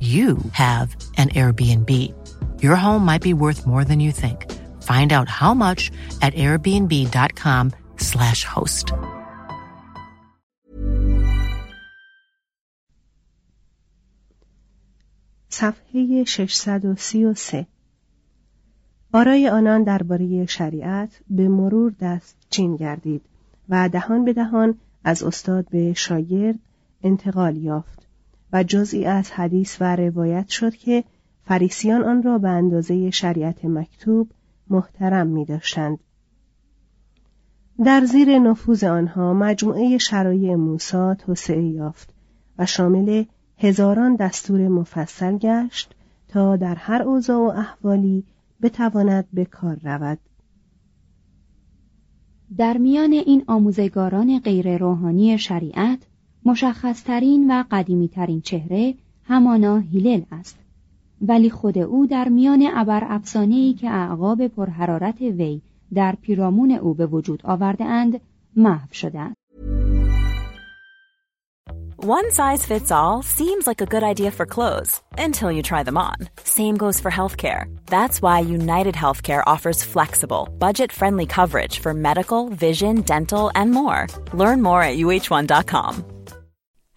you have an Airbnb. Your home might be worth more than you think. Find out how much at airbnb.com/slash host. صفحه 633 آرای آنان درباره شریعت به مرور دست چین گردید و دهان به دهان از استاد به شاگرد انتقال یافت و جزئی از حدیث و روایت شد که فریسیان آن را به اندازه شریعت مکتوب محترم می داشتند. در زیر نفوذ آنها مجموعه شرایع موسی توسعه یافت و شامل هزاران دستور مفصل گشت تا در هر اوضاع و احوالی بتواند به کار رود. در میان این آموزگاران غیر روحانی شریعت مشخصترین و قدیمیترین چهره همانا هیلل است ولی خود او در میان ابر ای که اعقاب پرحرارت وی در پیرامون او به وجود آورده اند محو شده است. One size fits all seems like a good idea for clothes until you try them on. Same goes for healthcare. That's why United Healthcare offers flexible, budget-friendly coverage for medical, vision, dental, and more. Learn more at uh1.com.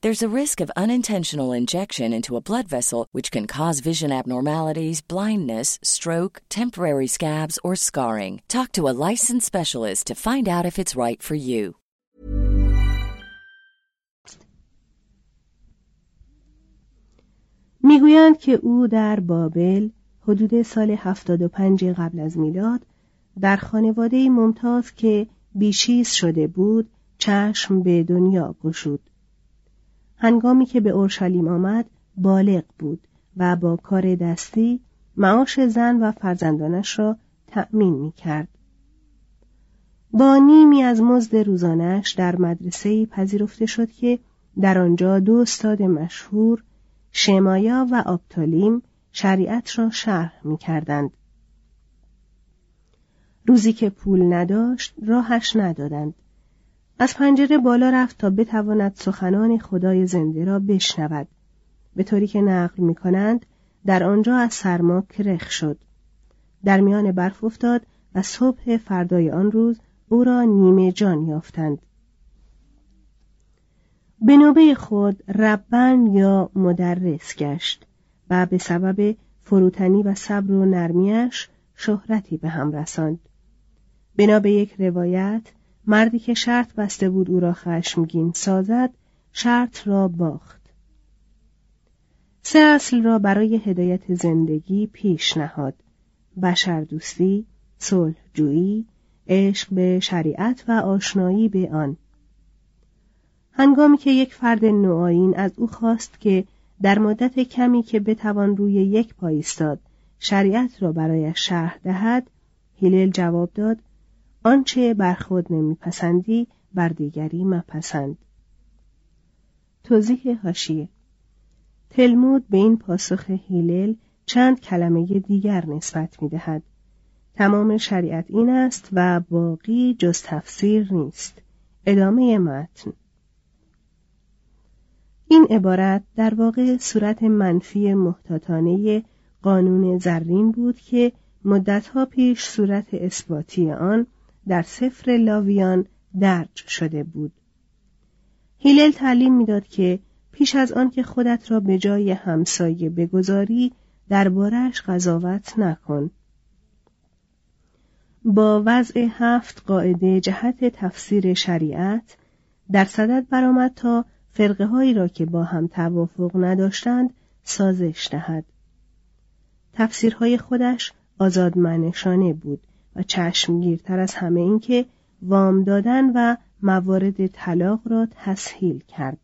There's a risk of unintentional injection into a blood vessel, which can cause vision abnormalities, blindness, stroke, temporary scabs, or scarring. Talk to a licensed specialist to find out if it's right for you. می‌گویند که او در بابل حدود سال 75 قبل از میلاد در خانواده ممتاز که بیشیز شده بود چشم به دنیا گشود. هنگامی که به اورشلیم آمد بالغ بود و با کار دستی معاش زن و فرزندانش را تأمین می کرد. با نیمی از مزد روزانش در مدرسه پذیرفته شد که در آنجا دو استاد مشهور شمایا و آبتالیم شریعت را شرح می کردند. روزی که پول نداشت راهش ندادند. از پنجره بالا رفت تا بتواند سخنان خدای زنده را بشنود. به طوری که نقل می کنند در آنجا از سرما کرخ شد. در میان برف افتاد و صبح فردای آن روز او را نیمه جان یافتند. به نوبه خود ربن یا مدرس گشت و به سبب فروتنی و صبر و نرمیش شهرتی به هم رساند. بنا به یک روایت مردی که شرط بسته بود او را خشمگین سازد شرط را باخت. سه اصل را برای هدایت زندگی پیش نهاد. بشردوستی صلح جویی عشق به شریعت و آشنایی به آن. هنگامی که یک فرد نوآیین از او خواست که در مدت کمی که بتوان روی یک پای ایستاد شریعت را برایش شرح دهد هیلل جواب داد آنچه بر خود نمیپسندی بر دیگری مپسند توضیح هاشیه تلمود به این پاسخ هیلل چند کلمه دیگر نسبت می دهد. تمام شریعت این است و باقی جز تفسیر نیست. ادامه متن این عبارت در واقع صورت منفی محتاطانه قانون زرین بود که مدتها پیش صورت اثباتی آن در سفر لاویان درج شده بود. هیلل تعلیم می‌داد که پیش از آن که خودت را به جای همسایه بگذاری دربارش قضاوت نکن. با وضع هفت قاعده جهت تفسیر شریعت در صدد برآمد تا فرقه هایی را که با هم توافق نداشتند سازش دهد. تفسیرهای خودش آزادمنشانه بود و چشمگیرتر از همه این که وام دادن و موارد طلاق را تسهیل کرد.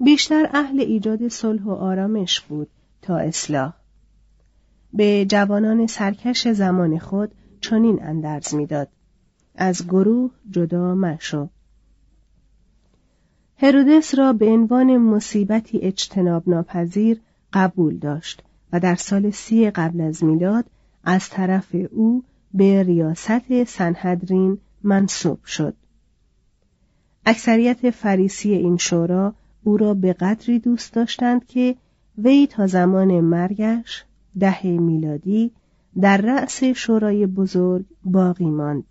بیشتر اهل ایجاد صلح و آرامش بود تا اصلاح. به جوانان سرکش زمان خود چنین اندرز می‌داد. از گروه جدا مشو. هرودس را به عنوان مصیبتی اجتناب ناپذیر قبول داشت و در سال سی قبل از میلاد از طرف او به ریاست سنهدرین منصوب شد. اکثریت فریسی این شورا او را به قدری دوست داشتند که وی تا زمان مرگش ده میلادی در رأس شورای بزرگ باقی ماند.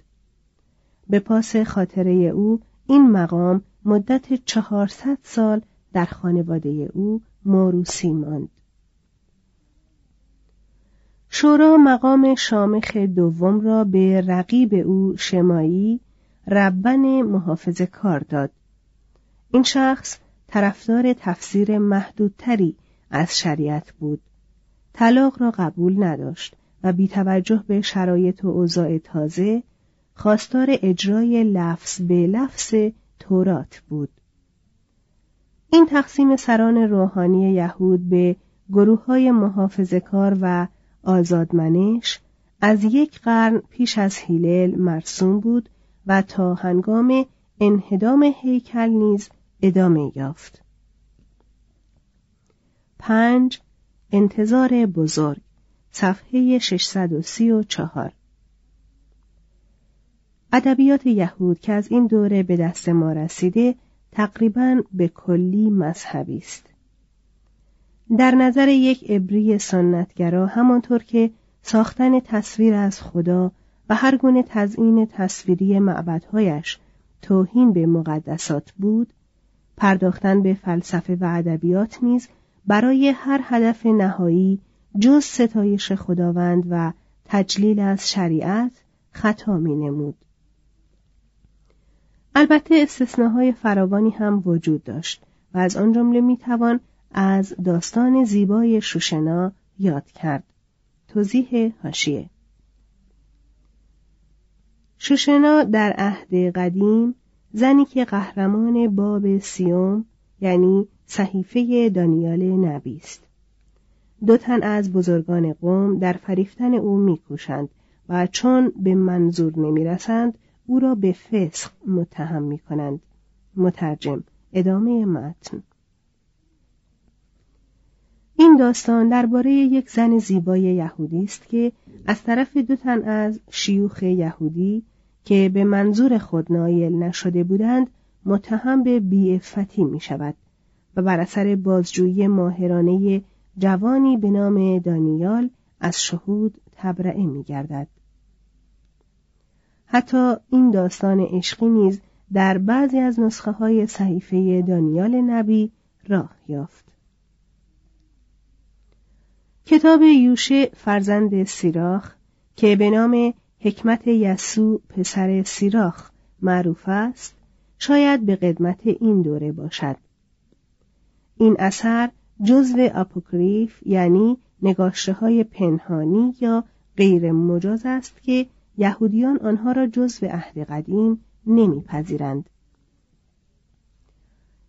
به پاس خاطره او این مقام مدت چهارصد سال در خانواده او موروسی ماند. شورا مقام شامخ دوم را به رقیب او شمایی ربن محافظ کار داد. این شخص طرفدار تفسیر محدودتری از شریعت بود. طلاق را قبول نداشت و بی توجه به شرایط و اوضاع تازه خواستار اجرای لفظ به لفظ تورات بود. این تقسیم سران روحانی یهود به گروه های و آزادمنش از یک قرن پیش از هیلل مرسوم بود و تا هنگام انهدام هیکل نیز ادامه یافت. پنج انتظار بزرگ صفحه 634 ادبیات یهود که از این دوره به دست ما رسیده تقریبا به کلی مذهبی است. در نظر یک عبری سنتگرا همانطور که ساختن تصویر از خدا و هر گونه تزیین تصویری معبدهایش توهین به مقدسات بود پرداختن به فلسفه و ادبیات نیز برای هر هدف نهایی جز ستایش خداوند و تجلیل از شریعت خطا می نمود. البته استثناهای فراوانی هم وجود داشت و از آن جمله می توان از داستان زیبای شوشنا یاد کرد. توضیح هاشیه شوشنا در عهد قدیم زنی که قهرمان باب سیوم یعنی صحیفه دانیال نبی است دو تن از بزرگان قوم در فریفتن او میکوشند و چون به منظور نمی‌رسند او را به فسق متهم می کنند. مترجم ادامه متن این داستان درباره یک زن زیبای یهودی است که از طرف دو تن از شیوخ یهودی که به منظور خود نایل نشده بودند متهم به بیعفتی می شود و بر اثر بازجویی ماهرانه جوانی به نام دانیال از شهود تبرئه می گردد. حتی این داستان عشقی نیز در بعضی از نسخه های صحیفه دانیال نبی راه یافت. کتاب یوشه فرزند سیراخ که به نام حکمت یسوع پسر سیراخ معروف است شاید به قدمت این دوره باشد این اثر جزو اپوکریف یعنی نگاشته های پنهانی یا غیر مجاز است که یهودیان آنها را جزو عهد قدیم نمیپذیرند.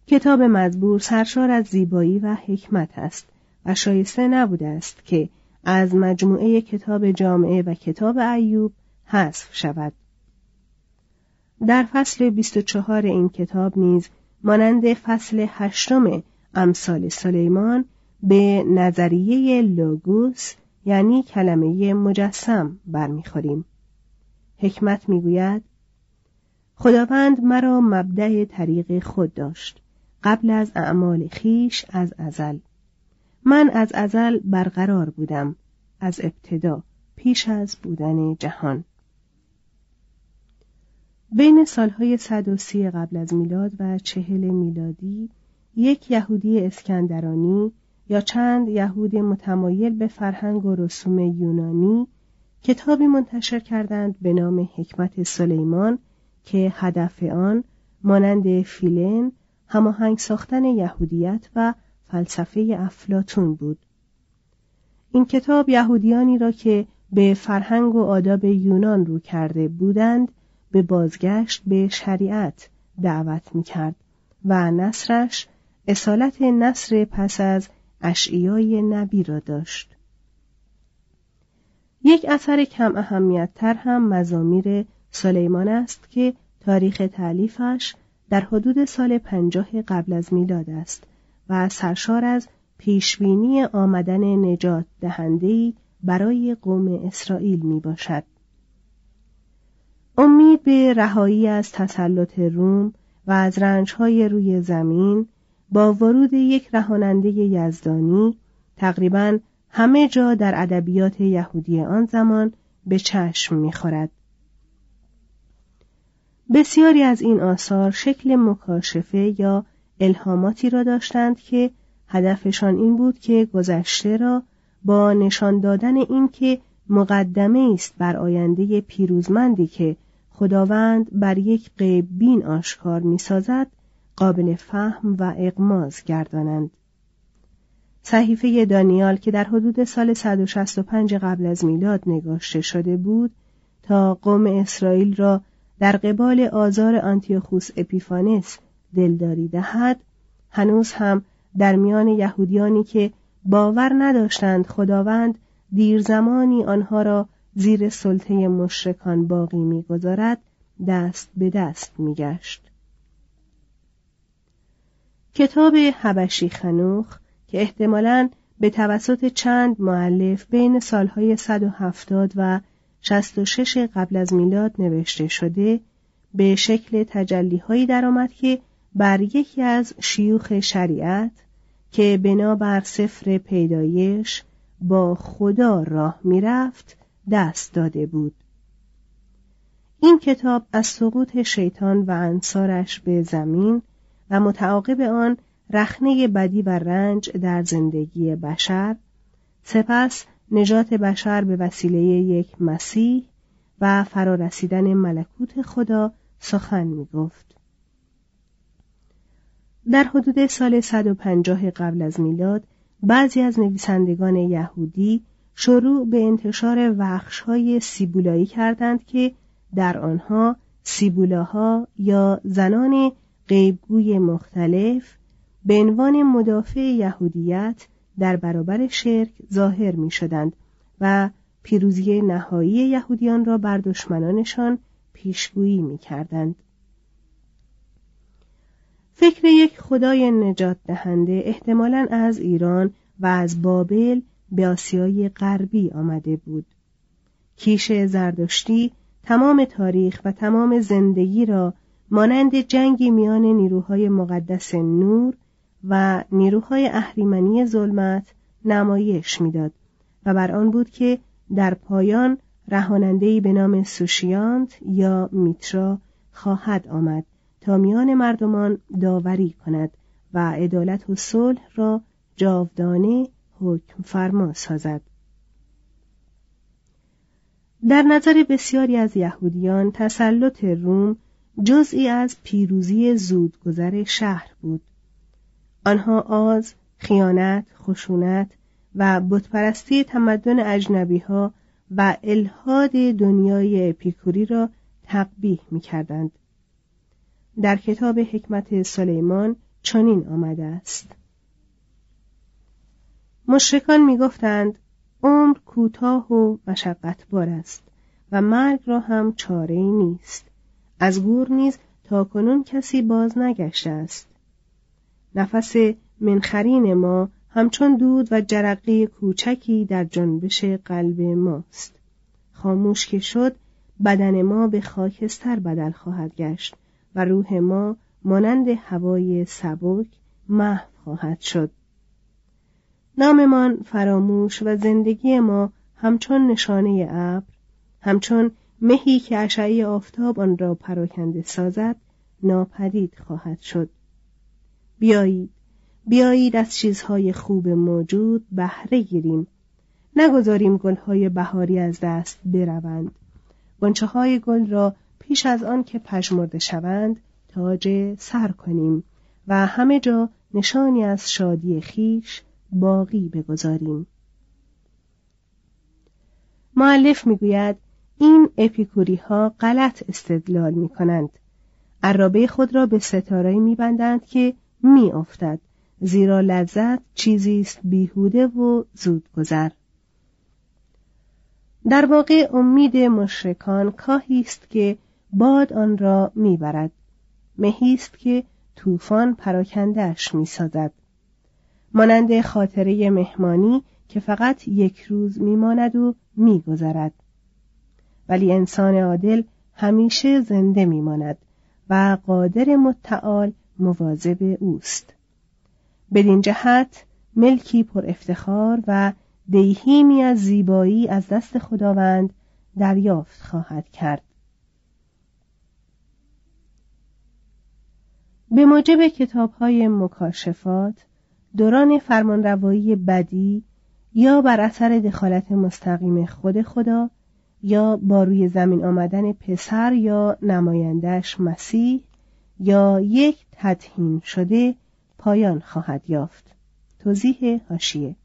کتاب مزبور سرشار از زیبایی و حکمت است و شایسته نبوده است که از مجموعه کتاب جامعه و کتاب ایوب حذف شود. در فصل 24 این کتاب نیز مانند فصل هشتم امثال سلیمان به نظریه لوگوس یعنی کلمه مجسم برمیخوریم. حکمت می‌گوید خداوند مرا مبدع طریق خود داشت قبل از اعمال خیش از ازل من از ازل برقرار بودم از ابتدا پیش از بودن جهان. بین سالهای 130 قبل از میلاد و چهل میلادی یک یهودی اسکندرانی یا چند یهود متمایل به فرهنگ و رسوم یونانی کتابی منتشر کردند به نام حکمت سلیمان که هدف آن مانند فیلن هماهنگ ساختن یهودیت و فلسفه افلاتون بود. این کتاب یهودیانی را که به فرهنگ و آداب یونان رو کرده بودند به بازگشت به شریعت دعوت می کرد و نصرش اصالت نصر پس از اشعیای نبی را داشت. یک اثر کم اهمیت تر هم مزامیر سلیمان است که تاریخ تعلیفش در حدود سال پنجاه قبل از میلاد است. و سرشار از پیشبینی آمدن نجات دهندهی برای قوم اسرائیل می باشد. امید به رهایی از تسلط روم و از رنجهای روی زمین با ورود یک رهاننده یزدانی تقریبا همه جا در ادبیات یهودی آن زمان به چشم می‌خورد. بسیاری از این آثار شکل مکاشفه یا الهاماتی را داشتند که هدفشان این بود که گذشته را با نشان دادن اینکه مقدمه است بر آینده پیروزمندی که خداوند بر یک غیب بین آشکار می‌سازد قابل فهم و اقماز گردانند. صحیفه دانیال که در حدود سال 165 قبل از میلاد نگاشته شده بود تا قوم اسرائیل را در قبال آزار آنتیوخوس اپیفانس دلداری دهد هنوز هم در میان یهودیانی که باور نداشتند خداوند دیر زمانی آنها را زیر سلطه مشرکان باقی می‌گذارد دست به دست میگشت. کتاب حبشی خنوخ که احتمالاً به توسط چند معلف بین سالهای 170 و 66 قبل از میلاد نوشته شده به شکل تجلیهایی درآمد که بر یکی از شیوخ شریعت که بنابر سفر پیدایش با خدا راه می‌رفت دست داده بود این کتاب از سقوط شیطان و انصارش به زمین و متعاقب آن رخنه بدی و رنج در زندگی بشر سپس نجات بشر به وسیله یک مسیح و فرارسیدن ملکوت خدا سخن می گفت. در حدود سال 150 قبل از میلاد بعضی از نویسندگان یهودی شروع به انتشار وخشهای سیبولایی کردند که در آنها سیبولاها یا زنان غیبگوی مختلف به عنوان مدافع یهودیت در برابر شرک ظاهر می شدند و پیروزی نهایی یهودیان را بر دشمنانشان پیشگویی می کردند. فکر یک خدای نجات دهنده احتمالا از ایران و از بابل به آسیای غربی آمده بود. کیش زردشتی تمام تاریخ و تمام زندگی را مانند جنگی میان نیروهای مقدس نور و نیروهای اهریمنی ظلمت نمایش می‌داد و بر آن بود که در پایان رهانندهای به نام سوشیانت یا میترا خواهد آمد تا میان مردمان داوری کند و عدالت و صلح را جاودانه حکم فرما سازد در نظر بسیاری از یهودیان تسلط روم جزئی از پیروزی زودگذر شهر بود آنها آز خیانت خشونت و بتپرستی تمدن اجنبی ها و الهاد دنیای اپیکوری را تقبیح می کردند. در کتاب حکمت سلیمان چنین آمده است. مشرکان می‌گفتند عمر کوتاه و مشقتبار است و مرگ را هم چاره ای نیست. از گور نیز تا کنون کسی باز نگشته است. نفس منخرین ما همچون دود و جرقه کوچکی در جنبش قلب ماست. خاموش که شد بدن ما به خاکستر بدل خواهد گشت. و روح ما مانند هوای سبک محو خواهد شد. ناممان فراموش و زندگی ما همچون نشانه ابر همچون مهی که اشعه آفتاب آن را پراکنده سازد ناپدید خواهد شد. بیایید بیایید از چیزهای خوب موجود بهره گیریم. نگذاریم گلهای بهاری از دست بروند. گنچه های گل را پیش از آن که پژمرده شوند تاج سر کنیم و همه جا نشانی از شادی خیش باقی بگذاریم معلف می‌گوید این اپیکوری ها غلط استدلال می کنند. عرابه خود را به ستاره می بندند که می افتد. زیرا لذت چیزی است بیهوده و زود گذر. در واقع امید مشرکان کاهی است که باد آن را می‌برد. مهی است که طوفان پراکندهاش می‌سازد. مانند خاطره مهمانی که فقط یک روز میماند و میگذرد. ولی انسان عادل همیشه زنده میماند و قادر متعال مواظب اوست. بدین جهت ملکی پر افتخار و دیهیمی از زیبایی از دست خداوند دریافت خواهد کرد. به موجب کتاب های مکاشفات دوران فرمانروایی بدی یا بر اثر دخالت مستقیم خود خدا یا با روی زمین آمدن پسر یا نمایندش مسیح یا یک تدهین شده پایان خواهد یافت. توضیح هاشیه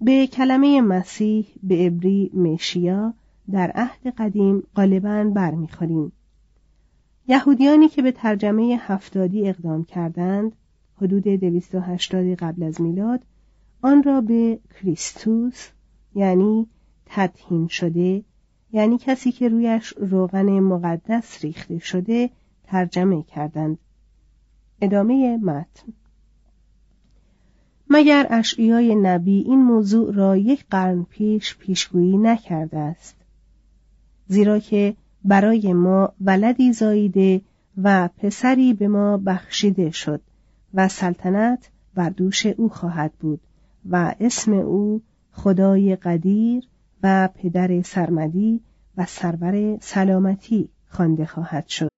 به کلمه مسیح به عبری مشیا در عهد قدیم غالبا برمیخوریم. یهودیانی که به ترجمه هفتادی اقدام کردند حدود 280 قبل از میلاد آن را به کریستوس یعنی تدهین شده یعنی کسی که رویش روغن مقدس ریخته شده ترجمه کردند. ادامه متن. مگر اشعیای نبی این موضوع را یک قرن پیش پیشگویی نکرده است؟ زیرا که برای ما ولدی زاییده و پسری به ما بخشیده شد و سلطنت بر دوش او خواهد بود و اسم او خدای قدیر و پدر سرمدی و سرور سلامتی خوانده خواهد شد.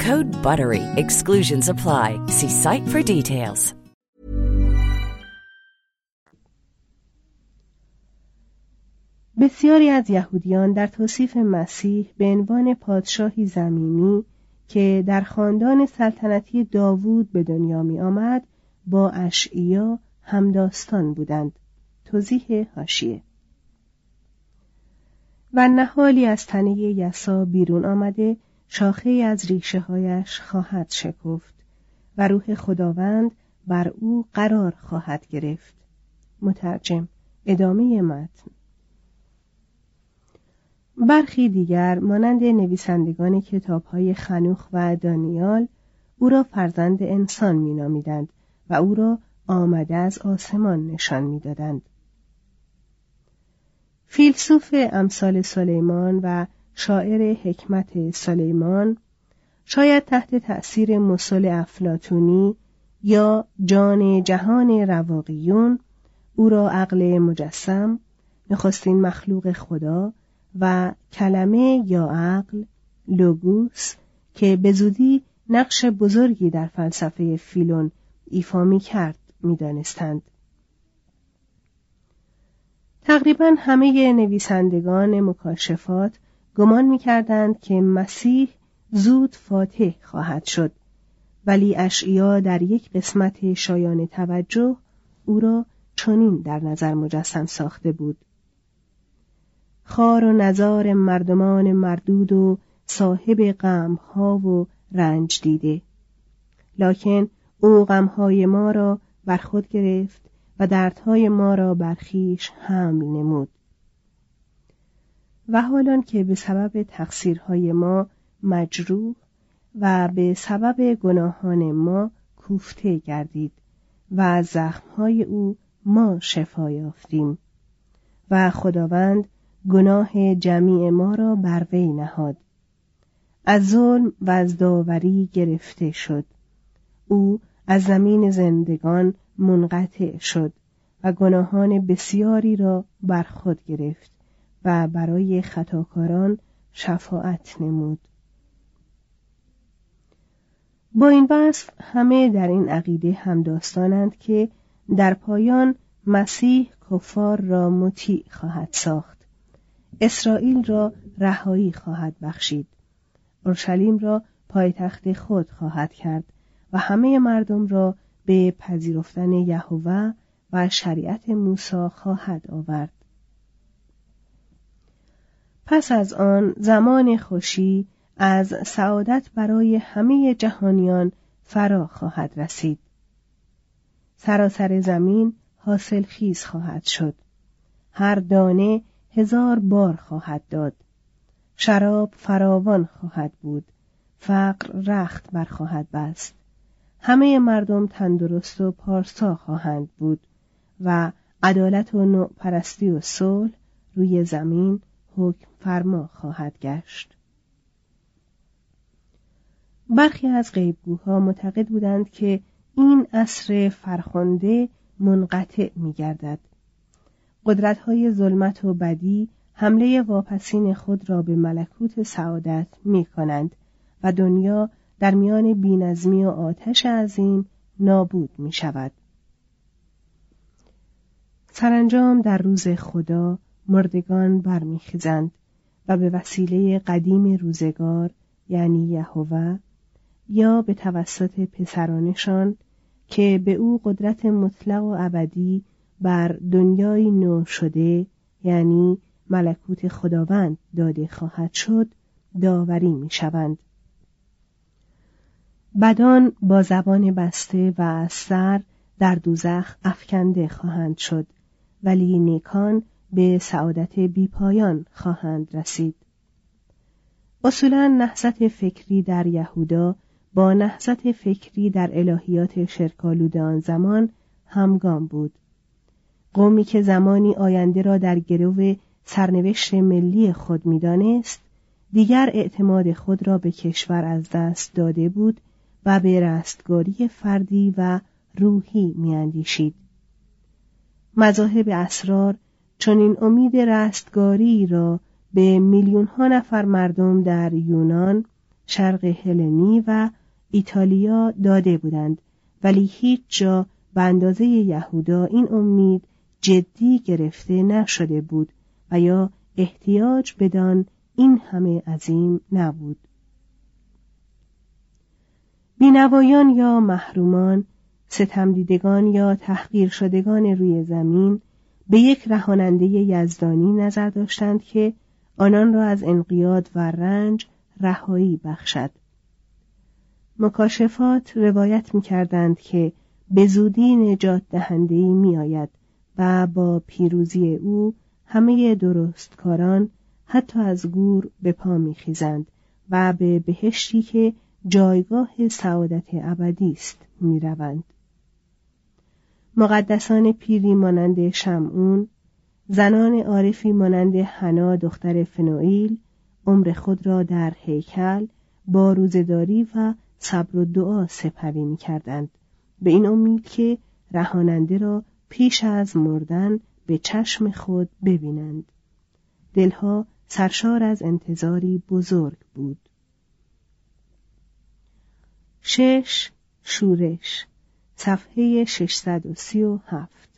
Code BUTTERY. Exclusions apply. See site for details. بسیاری از یهودیان در توصیف مسیح به عنوان پادشاهی زمینی که در خاندان سلطنتی داوود به دنیا می آمد با اشعیا همداستان بودند توضیح هاشیه و نهالی از تنه یسا بیرون آمده شاخه از ریشه هایش خواهد شکفت و روح خداوند بر او قرار خواهد گرفت مترجم ادامه متن برخی دیگر مانند نویسندگان کتاب های خنوخ و دانیال او را فرزند انسان مینامیدند و او را آمده از آسمان نشان می‌دادند. فیلسوف امثال سلیمان و شاعر حکمت سلیمان شاید تحت تأثیر مسل افلاتونی یا جان جهان رواقیون او را عقل مجسم نخستین مخلوق خدا و کلمه یا عقل لوگوس که به زودی نقش بزرگی در فلسفه فیلون ایفا می کرد می دانستند. تقریبا همه نویسندگان مکاشفات گمان می کردند که مسیح زود فاتح خواهد شد. ولی اشعیا در یک قسمت شایان توجه او را چنین در نظر مجسم ساخته بود. خار و نزار مردمان مردود و صاحب غمها و رنج دیده. لکن او غمهای ما را بر خود گرفت و دردهای ما را بر خویش حمل نمود. و حالان که به سبب تقصیرهای ما مجروح و به سبب گناهان ما کوفته گردید و از زخمهای او ما شفا یافتیم. و خداوند گناه جمیع ما را بر وی نهاد. از ظلم و از داوری گرفته شد. او از زمین زندگان منقطع شد و گناهان بسیاری را بر خود گرفت. و برای خطاکاران شفاعت نمود. با این وصف همه در این عقیده همداستانند که در پایان مسیح کفار را مطیع خواهد ساخت. اسرائیل را رهایی خواهد بخشید. اورشلیم را پایتخت خود خواهد کرد و همه مردم را به پذیرفتن یهوه و شریعت موسی خواهد آورد. پس از آن زمان خوشی از سعادت برای همه جهانیان فرا خواهد رسید. سراسر زمین حاصل خیز خواهد شد. هر دانه هزار بار خواهد داد. شراب فراوان خواهد بود. فقر رخت بر خواهد بست. همه مردم تندرست و پارسا خواهند بود و عدالت و نوع پرستی و صلح روی زمین حکم فرما خواهد گشت. برخی از غیبگوها معتقد بودند که این عصر فرخنده منقطع می گردد قدرت های ظلمت و بدی حمله واپسین خود را به ملکوت سعادت می کنند و دنیا در میان بینظمی و آتش عظیم نابود می شود. سرانجام در روز خدا مردگان برمیخیزند. و به وسیله قدیم روزگار یعنی یهوه یا به توسط پسرانشان که به او قدرت مطلق و ابدی بر دنیای نو شده یعنی ملکوت خداوند داده خواهد شد داوری می شوند. بدان با زبان بسته و سر در دوزخ افکنده خواهند شد ولی نیکان به سعادت بیپایان خواهند رسید. اصولا نهضت فکری در یهودا با نهضت فکری در الهیات شرکالود آن زمان همگام بود. قومی که زمانی آینده را در گرو سرنوشت ملی خود می‌دانست دیگر اعتماد خود را به کشور از دست داده بود و به رستگاری فردی و روحی میاندیشید. مذاهب اسرار چنین امید رستگاری را به میلیون ها نفر مردم در یونان، شرق هلنی و ایتالیا داده بودند. ولی هیچ جا به اندازه یهودا این امید جدی گرفته نشده بود و یا احتیاج بدان این همه عظیم نبود. بینوایان یا محرومان ستمدیدگان یا تحقیر شدگان روی زمین به یک رهاننده یزدانی نظر داشتند که آنان را از انقیاد و رنج رهایی بخشد. مکاشفات روایت می کردند که به زودی نجات دهنده می آید و با پیروزی او همه درستکاران حتی از گور به پا میخیزند و به بهشتی که جایگاه سعادت ابدی است می‌روند. مقدسان پیری مانند شمعون زنان عارفی مانند حنا دختر فنوئیل عمر خود را در هیکل با روزداری و صبر و دعا سپری می کردند به این امید که رهاننده را پیش از مردن به چشم خود ببینند. دلها سرشار از انتظاری بزرگ بود. شش شورش صفحه 637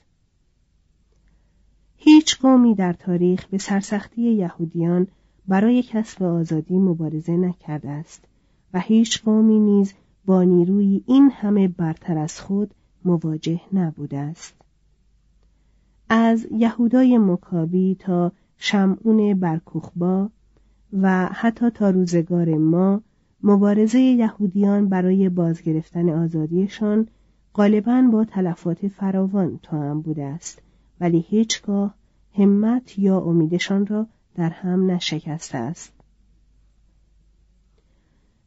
هیچ قومی در تاریخ به سرسختی یهودیان برای کسب آزادی مبارزه نکرده است و هیچ قومی نیز با نیروی این همه برتر از خود مواجه نبوده است. از یهودای مکابی تا شمعون برکوخبا و حتی تا روزگار ما مبارزه یهودیان برای بازگرفتن آزادیشان غالبا با تلفات فراوان هم بوده است ولی هیچگاه همت یا امیدشان را در هم نشکسته است.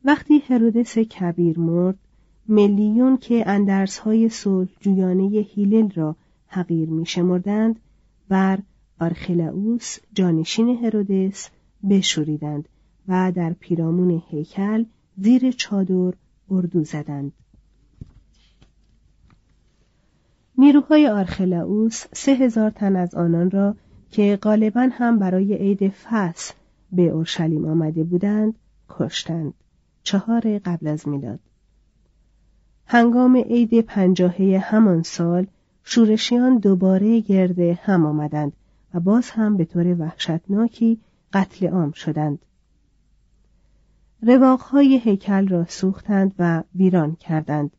وقتی هرودس کبیر مرد میلیون که اندرسهای صلح جویانه هیلل را حقیر می شمردند بر آرخلاوس جانشین هرودس بشوریدند و در پیرامون هیکل زیر چادر اردو زدند. نیروهای آرخلاوس سه هزار تن از آنان را که غالبا هم برای عید فصل به اورشلیم آمده بودند کشتند. چهار قبل از میلاد. هنگام عید پنجاهه همان سال شورشیان دوباره گرد هم آمدند و باز هم به طور وحشتناکی قتل عام شدند. رواقهای هیکل را سوختند و ویران کردند.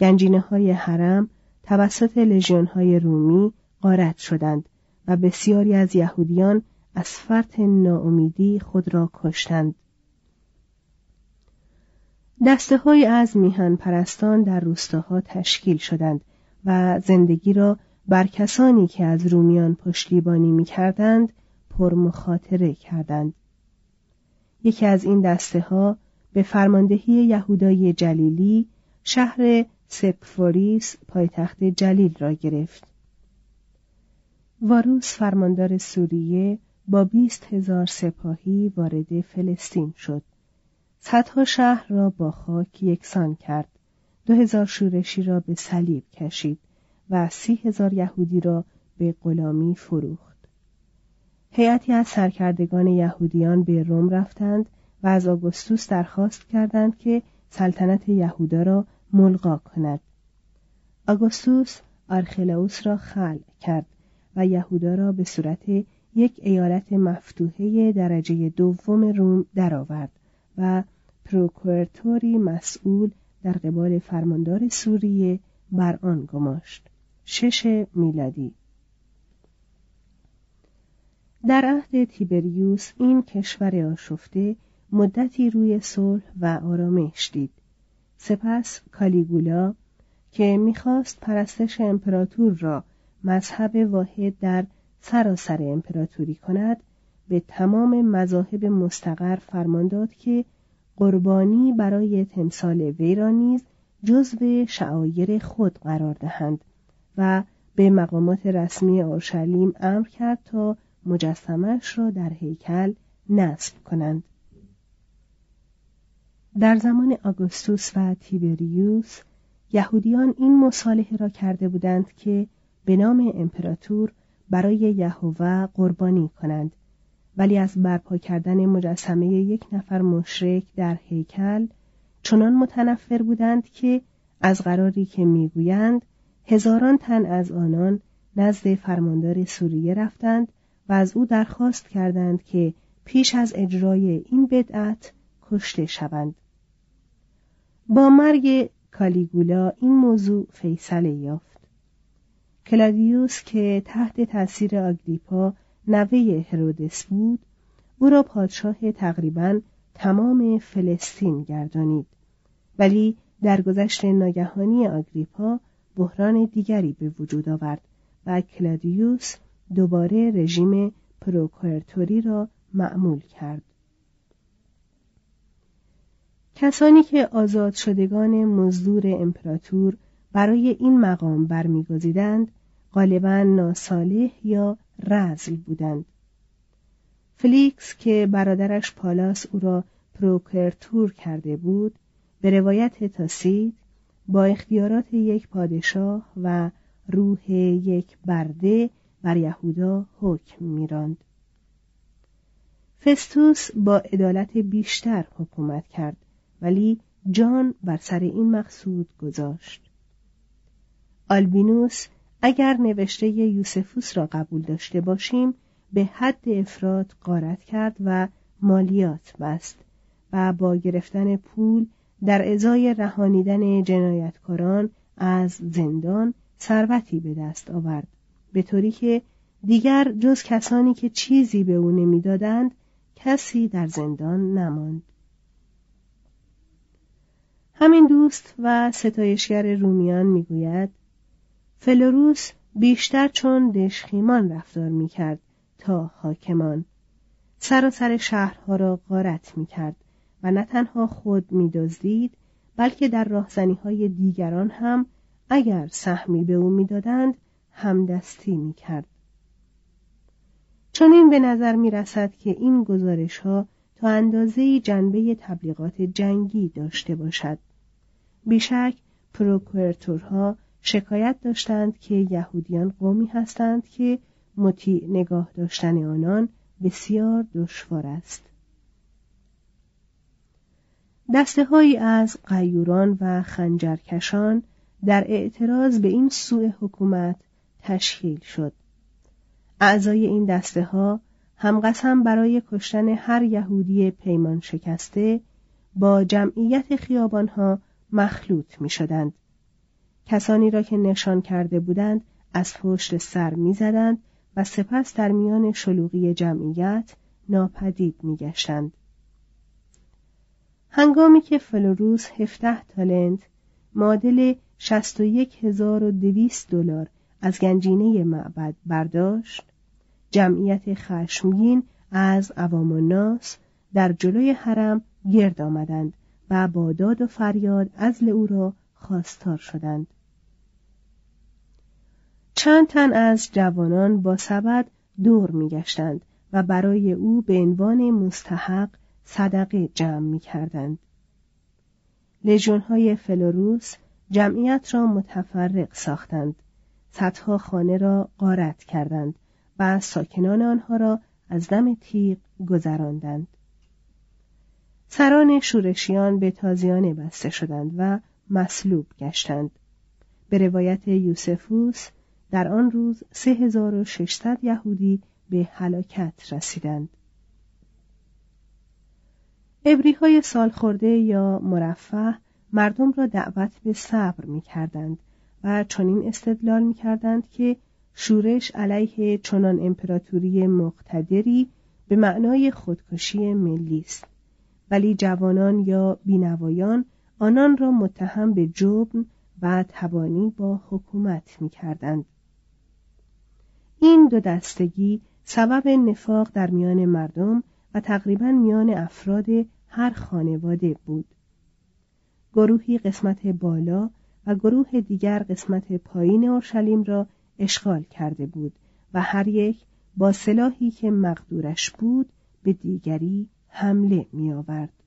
گنجینه های حرم توسط لژیون های رومی غارت شدند و بسیاری از یهودیان از فرط ناامیدی خود را کشتند دسته های از میهن پرستان در روستاها تشکیل شدند و زندگی را بر کسانی که از رومیان پشتیبانی می کردند پر مخاطره کردند. یکی از این دسته ها به فرماندهی یهودای جلیلی شهر سپفوریس پایتخت جلیل را گرفت. واروس فرماندار سوریه با بیست هزار سپاهی وارد فلسطین شد. صدها شهر را با خاک یکسان کرد. دو هزار شورشی را به صلیب کشید و سی هزار یهودی را به غلامی فروخت. هیئتی از سرکردگان یهودیان به روم رفتند و از آگوستوس درخواست کردند که سلطنت یهودا را ملغا کند. آگوستوس آرخلاوس را خلع کرد و یهودا را به صورت یک ایالت مفتوحه درجه دوم روم درآورد و پروکورتوری مسئول در قبال فرماندار سوریه بر آن گماشت. شش میلادی. در عهد تیبریوس این کشور آشفته مدتی روی صلح و آرامش دید. سپس کالیگولا که می‌خواست پرستش امپراتور را مذهب واحد در سراسر امپراتوری کند به تمام مذاهب مستقر فرمان داد که قربانی برای تمثال وی را نیز جزو شعایر خود قرار دهند و به مقامات رسمی اورشلیم امر کرد تا مجسمش را در هیکل نصب کنند. در زمان آگوستوس و تیبریوس یهودیان این مصالحه را کرده بودند که به نام امپراتور برای یهوه قربانی کنند. ولی از برپا کردن مجسمه یک نفر مشرک در هیکل چنان متنفر بودند که از قراری که می‌گویند هزاران تن از آنان نزد فرماندار سوریه رفتند و از او درخواست کردند که پیش از اجرای این بدعت کشته شوند. با مرگ کالیگولا این موضوع فیصله یافت. کلادیوس که تحت تاثیر آگریپا نوه هرودس بود او را پادشاه تقریبا تمام فلسطین گردانید. ولی در گذشت ناگهانی آگریپا بحران دیگری به وجود آورد و کلادیوس دوباره رژیم پروکوراتوری را معمول کرد. کسانی که آزاد شدگان مزدور امپراتور برای این مقام برمیگزیدند غالبا ناصالح یا رذل بودند. فلیکس که برادرش پالاس او را پروکوراتور کرده بود به روایت تاسید با اختیارات یک پادشاه و روح یک برده بر یهودا حکم میراند. فستوس با عدالت بیشتر حکومت کرد. ولی جان بر سر این مقصود گذاشت. آلبینوس اگر نوشته یوسفوس را قبول داشته باشیم به حد افراد قارت کرد و مالیات بست و با گرفتن پول در ازای رهانیدن جنایتکاران از زندان ثروتی به دست آورد. به طوری که دیگر جز کسانی که چیزی به او نمی‌دادند کسی در زندان نماند. همین دوست و ستایشگر رومیان می‌گوید فلوروس بیشتر چون دشخیمان رفتار می‌کرد تا حاکمان سراسر شهرها را غارت می‌کرد و نه تنها خود میدزدید بلکه در راهزنی های دیگران هم اگر سهمی به او می‌دادند همدستی می‌کرد چون این به نظر می رسد که این گزارش ها تا اندازه جنبه تبلیغات جنگی داشته باشد. بیشک پروکورتورها شکایت داشتند که یهودیان قومی هستند که مطیع نگاه داشتن آنان بسیار دشوار است. دسته هایی از قیوران و خنجرکشان در اعتراض به این سوء حکومت تشکیل شد. اعضای این دسته ها همقسم برای کشتن هر یهودی پیمان شکسته با جمعیت خیابان ها مخلوط می شدند. کسانی را که نشان کرده بودند از پشت سر می زدند و سپس در میان شلوغی جمعیت ناپدید می گشتند. هنگامی که فلوروس هفته تالنت معادل 61200 دلار از گنجینه معبد برداشت جمعیت خشمگین از عوام الناس در جلوی حرم گرد آمدند و با داد و فریاد ازل او را خواستار شدند چند تن از جوانان با سبد دور میگشتند و برای او به عنوان مستحق صدقه جمع می کردند. لژون های فلوروس جمعیت را متفرق ساختند. صدها خانه را غارت کردند و ساکنان آنها را از دم تیغ گذراندند. سران شورشیان به تازیانه بسته شدند و مصلوب گشتند. به روایت یوسفوس در آن روز 3600 یهودی به هلاکت رسیدند. ابری های سالخورده یا مرفه مردم را دعوت به صبر می کردند و چنین استدلال می کردند که شورش علیه چنان امپراتوری مقتدری به معنای خودکشی ملی است ولی جوانان یا بینوایان آنان را متهم به جبن و تبانی با حکومت می کردند. این دو دستگی سبب نفاق در میان مردم و تقریبا میان افراد هر خانواده بود. گروهی قسمت بالا و گروه دیگر قسمت پایین اورشلیم را اشغال کرده بود و هر یک با سلاحی که مقدورش بود به دیگری حمله می آورد.